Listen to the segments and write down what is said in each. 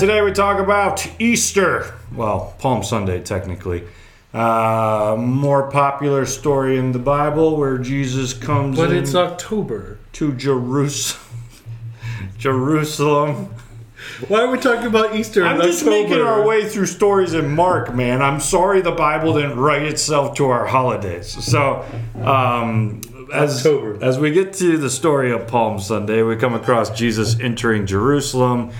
today we talk about Easter. Well, Palm Sunday, technically. Uh, more popular story in the Bible where Jesus comes But it's October. to Jerusalem. Jerusalem. Why are we talking about Easter? I'm just October? making our way through stories in Mark, man. I'm sorry the Bible didn't write itself to our holidays. So, um, as October. as we get to the story of Palm Sunday, we come across Jesus entering Jerusalem,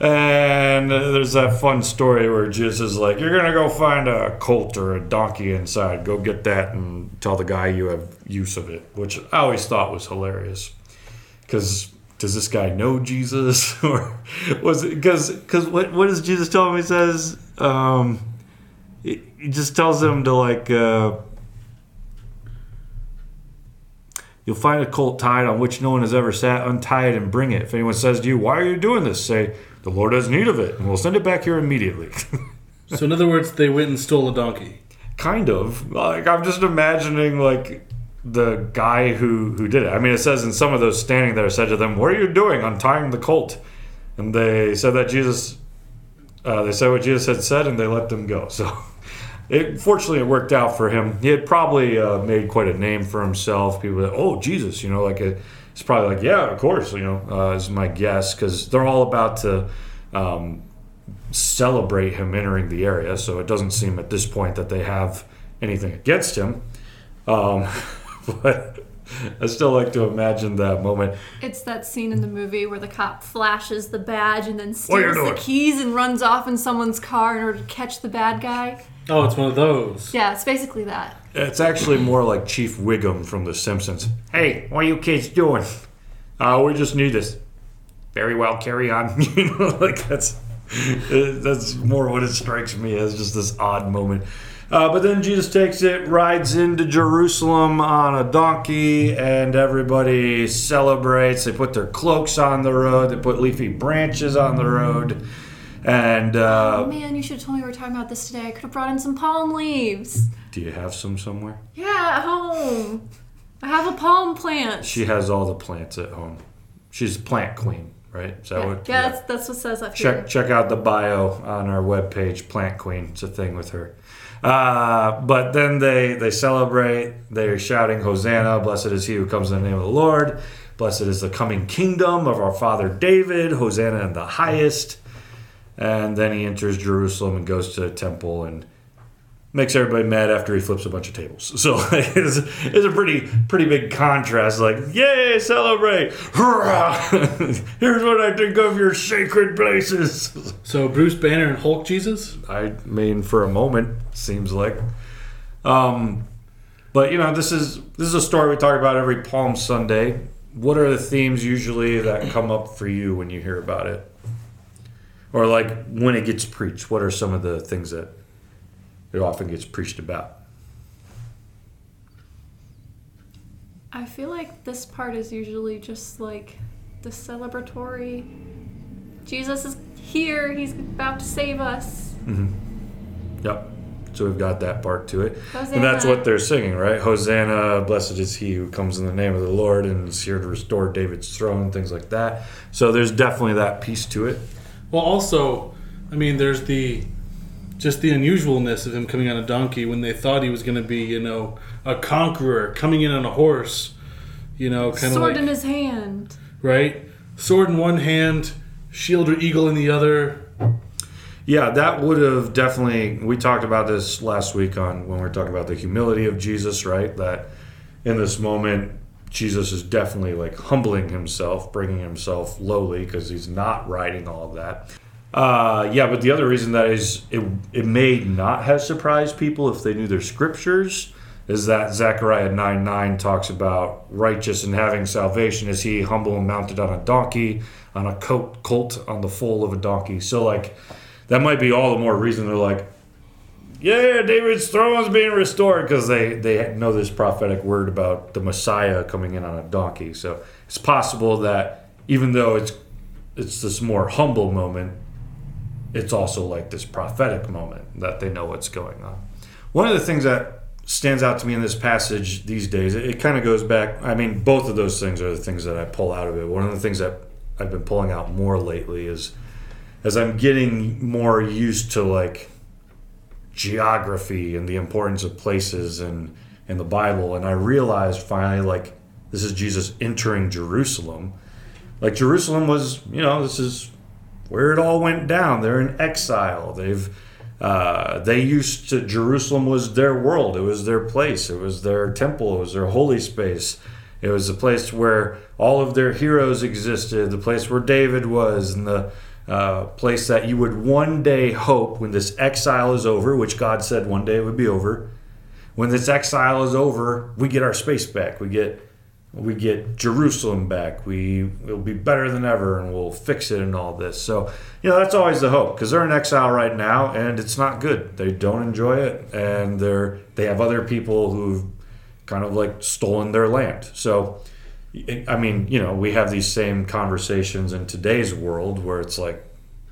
and there's that fun story where Jesus is like, "You're gonna go find a colt or a donkey inside. Go get that and tell the guy you have use of it," which I always thought was hilarious because does this guy know Jesus or was it because because what what does Jesus tell him? He says um, he, he just tells him to like uh, you'll find a colt tied on which no one has ever sat. Untie it and bring it. If anyone says to you, "Why are you doing this?" Say, "The Lord has need of it, and we'll send it back here immediately." So, in other words, they went and stole a donkey. kind of like I'm just imagining like the guy who who did it. I mean, it says in some of those standing there said to them, "What are you doing, untying the colt?" And they said that Jesus, uh, they said what Jesus had said, and they let them go. So, it fortunately it worked out for him. He had probably uh, made quite a name for himself. People, oh Jesus, you know, like it, it's probably like, yeah, of course, you know, uh, is my guess because they're all about to. Um, celebrate him entering the area. So it doesn't seem at this point that they have anything against him. Um, but I still like to imagine that moment. It's that scene in the movie where the cop flashes the badge and then steals the keys and runs off in someone's car in order to catch the bad guy. Oh, it's one of those. Yeah, it's basically that. It's actually more like Chief Wiggum from The Simpsons. Hey, what are you kids doing? Uh, we just need this. Very well, carry on. you know, like that's that's more what it strikes me as just this odd moment. Uh, but then Jesus takes it, rides into Jerusalem on a donkey, and everybody celebrates. They put their cloaks on the road, they put leafy branches on the road, and Oh uh, man, you should have told me we were talking about this today. I could have brought in some palm leaves. do you have some somewhere? Yeah, at home. I have a palm plant. She has all the plants at home. She's a plant queen, right? Is that yeah, what? yeah, That's, that's what says up here. check check out the bio on our webpage plant queen it's a thing with her uh, but then they they celebrate. They're shouting hosanna blessed is he who comes in the name of the lord. Blessed is the coming kingdom of our father david. Hosanna in the highest. And then he enters jerusalem and goes to the temple and makes everybody mad after he flips a bunch of tables. So it's, it's a pretty pretty big contrast. Like, yay, celebrate! Hurrah! Here's what I think of your sacred places. So, Bruce Banner and Hulk Jesus? I mean, for a moment, seems like. Um, but you know, this is this is a story we talk about every Palm Sunday. What are the themes usually that come up for you when you hear about it, or like when it gets preached? What are some of the things that it often gets preached about? I feel like this part is usually just like the celebratory. Jesus is here. He's about to save us. Mm-hmm. Yep. So we've got that part to it. Hosanna. And that's what they're singing, right? Hosanna, blessed is he who comes in the name of the Lord and is here to restore David's throne, things like that. So there's definitely that piece to it. Well, also, I mean, there's the just the unusualness of him coming on a donkey when they thought he was going to be, you know, a conqueror coming in on a horse. You know, kind of Sword like in his hand. right, sword in one hand, shield or eagle in the other. Yeah, that would have definitely. We talked about this last week on when we were talking about the humility of Jesus, right? That in this moment, Jesus is definitely like humbling himself, bringing himself lowly because he's not riding all of that. Uh, yeah, but the other reason that is it, it may not have surprised people if they knew their scriptures is that Zechariah 9 9 talks about righteous and having salvation is he humble and mounted on a donkey, on a coat, colt on the foal of a donkey. So, like, that might be all the more reason they're like, yeah, David's throne's being restored because they, they know this prophetic word about the Messiah coming in on a donkey. So it's possible that even though it's it's this more humble moment, it's also like this prophetic moment that they know what's going on. One of the things that stands out to me in this passage these days, it, it kind of goes back. I mean, both of those things are the things that I pull out of it. One of the things that I've been pulling out more lately is as I'm getting more used to like geography and the importance of places and in the Bible, and I realized finally like this is Jesus entering Jerusalem. Like Jerusalem was, you know, this is where it all went down. They're in exile. They've uh, they used to Jerusalem was their world. It was their place. It was their temple. It was their holy space. It was the place where all of their heroes existed. The place where David was, and the uh, place that you would one day hope when this exile is over, which God said one day it would be over. When this exile is over, we get our space back. We get we get Jerusalem back. We it'll be better than ever, and we'll fix it and all this. So you know that's always the hope because they're in exile right now, and it's not good. They don't enjoy it, and they're they have other people who've kind of like stolen their land. So I mean, you know, we have these same conversations in today's world where it's like,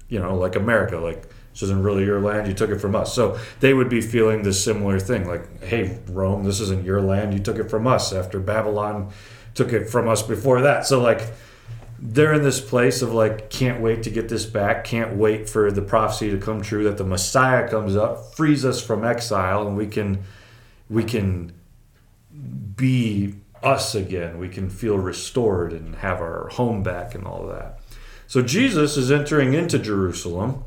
you know, like America, like this isn't really your land, you took it from us. So they would be feeling this similar thing, like, hey, Rome, this isn't your land, you took it from us after Babylon took it from us before that. So like they're in this place of like can't wait to get this back can't wait for the prophecy to come true that the messiah comes up frees us from exile and we can we can be us again we can feel restored and have our home back and all that so jesus is entering into jerusalem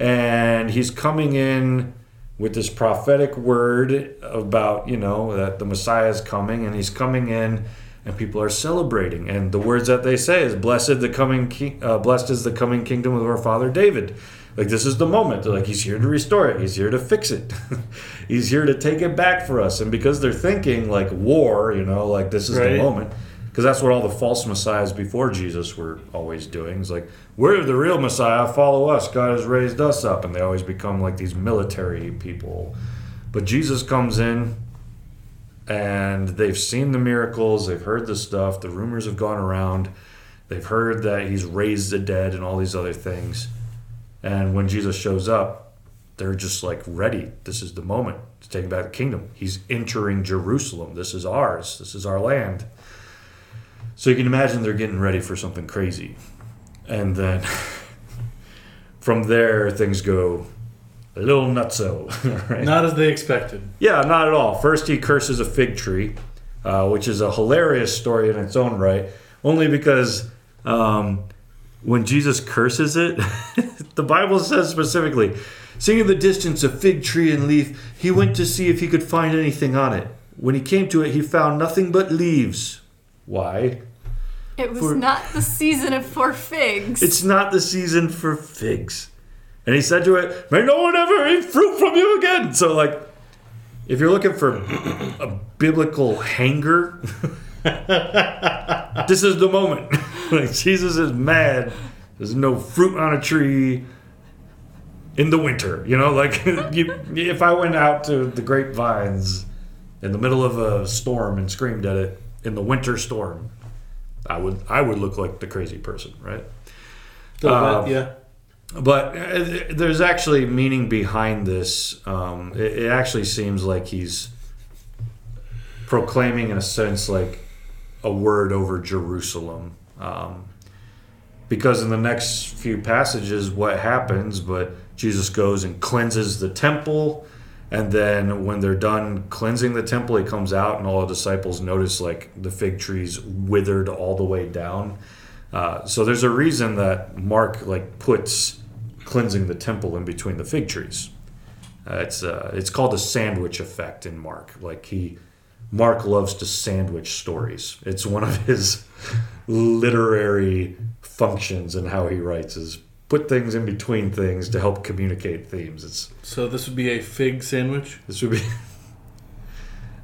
and he's coming in with this prophetic word about you know that the messiah is coming and he's coming in and people are celebrating. And the words that they say is, "Blessed the coming, king, uh, blessed is the coming kingdom of our father David." Like this is the moment. They're like he's here to restore it. He's here to fix it. he's here to take it back for us. And because they're thinking like war, you know, like this is Right. the moment. Because that's what all the false messiahs before Jesus were always doing. It's like we're the real messiah. Follow us. God has raised us up, and they always become like these military people. But Jesus comes in, and they've seen the miracles, they've heard the stuff, the rumors have gone around, they've heard that he's raised the dead and all these other things. And when Jesus shows up, they're just like ready. This is the moment to take back the kingdom. He's entering Jerusalem. This is ours. This is our land. So you can imagine they're getting ready for something crazy. And then from there, things go a little nutso. Right? Not as they expected. Yeah, not at all. First, he curses a fig tree, uh, which is a hilarious story in its own right, only because um, when Jesus curses it, the Bible says specifically, seeing in the distance a fig tree and leaf, he went to see if he could find anything on it. When he came to it, he found nothing but leaves. Why? It was For- not the season of for figs. It's not the season for figs. And he said to it, May no one ever eat fruit from you again. So, like, if you're looking for a biblical hanger, this is the moment. like, Jesus is mad. There's no fruit on a tree in the winter. You know, like, you, if I went out to the grapevines in the middle of a storm and screamed at it in the winter storm, I would I would look like the crazy person, right? So Um, yeah. But uh, there's actually meaning behind this. Um, it, it actually seems like he's proclaiming, in a sense, like a word over Jerusalem. Um, because in the next few passages, what happens, but Jesus goes and cleanses the temple. And then when they're done cleansing the temple, he comes out, and all the disciples notice like the fig trees withered all the way down. Uh, so there's a reason that Mark like puts cleansing the temple in between the fig trees. Uh, it's uh, it's called the sandwich effect in Mark. Like he, Mark loves to sandwich stories. It's one of his literary functions and how he writes is put things in between things to help communicate themes. It's So this would be a fig sandwich. this would be.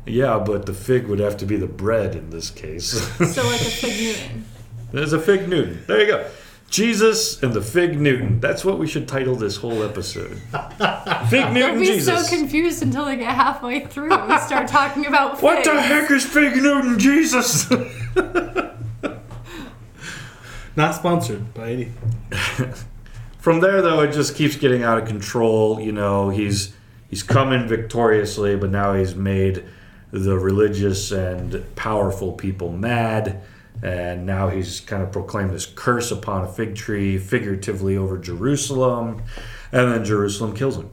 Yeah, but the fig would have to be the bread in this case. so like a fig Newton. There's a fig Newton. There you go. Jesus and the fig Newton. That's what we should title this whole episode. Fig Newton They'll Newton be Jesus. so confused until they get halfway through and we start talking about figs. what the heck is Fig Newton Jesus? Not sponsored by any. From there though it just keeps getting out of control, you know, he's he's coming victoriously, but now he's made the religious and powerful people mad. And now he's kind of proclaimed this curse upon a fig tree, figuratively over Jerusalem, and then Jerusalem kills him.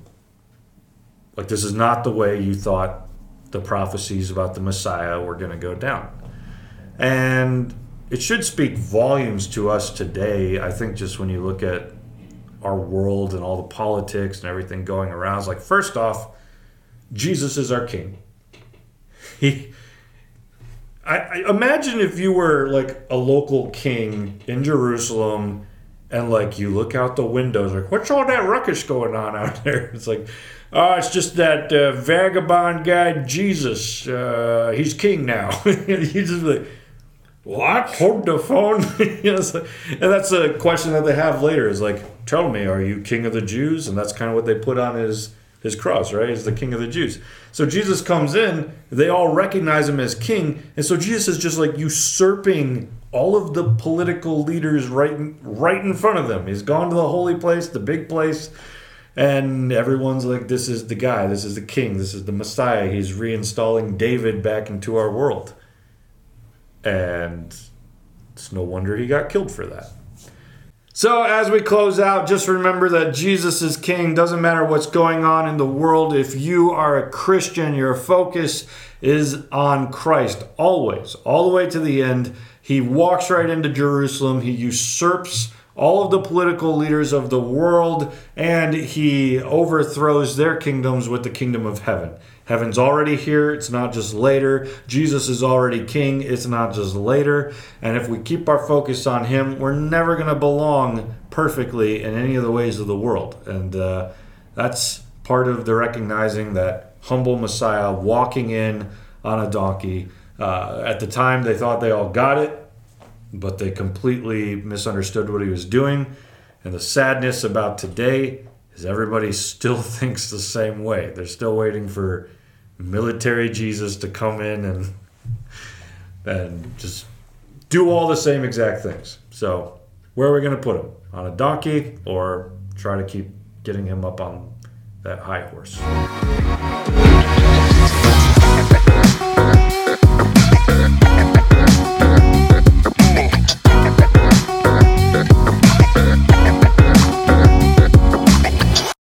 Like, this is not the way you thought the prophecies about the Messiah were going to go down. And it should speak volumes to us today. I think just when you look at our world and all the politics and everything going around, it's like, first off, Jesus is our king. He. I, I imagine if you were like a local king in Jerusalem and like you look out the windows like what's all that ruckus going on out there? It's like oh it's just that uh, vagabond guy jesus uh, he's king now. He's just like what? Hold the phone? And that's a question that they have later is like tell me are you king of the jews and that's kind of what they put on his his cross right he's the king of the jews so jesus comes in they all recognize him as king and so jesus is just like usurping all of the political leaders right in, right in front of them. He's gone to the holy place, the big place, and everyone's like, "This is the guy. This is the king. This is the Messiah. He's reinstalling David back into our world." And it's no wonder he got killed for that. So, as we close out, just remember that Jesus is king. Doesn't matter what's going on in the world. If you are a Christian, your focus is on Christ always, all the way to the end. He walks right into Jerusalem. He usurps all of the political leaders of the world and he overthrows their kingdoms with the kingdom of heaven. Heaven's already here, it's not just later. Jesus is already king, it's not just later. And if we keep our focus on him, we're never going to belong perfectly in any of the ways of the world. And uh, that's part of the recognizing that humble Messiah walking in on a donkey. Uh, at the time, they thought they all got it, but they completely misunderstood what he was doing. And the sadness about today is everybody still thinks the same way. They're still waiting for military Jesus to come in and and just do all the same exact things. So, where are we going to put him? On a donkey or try to keep getting him up on that high horse?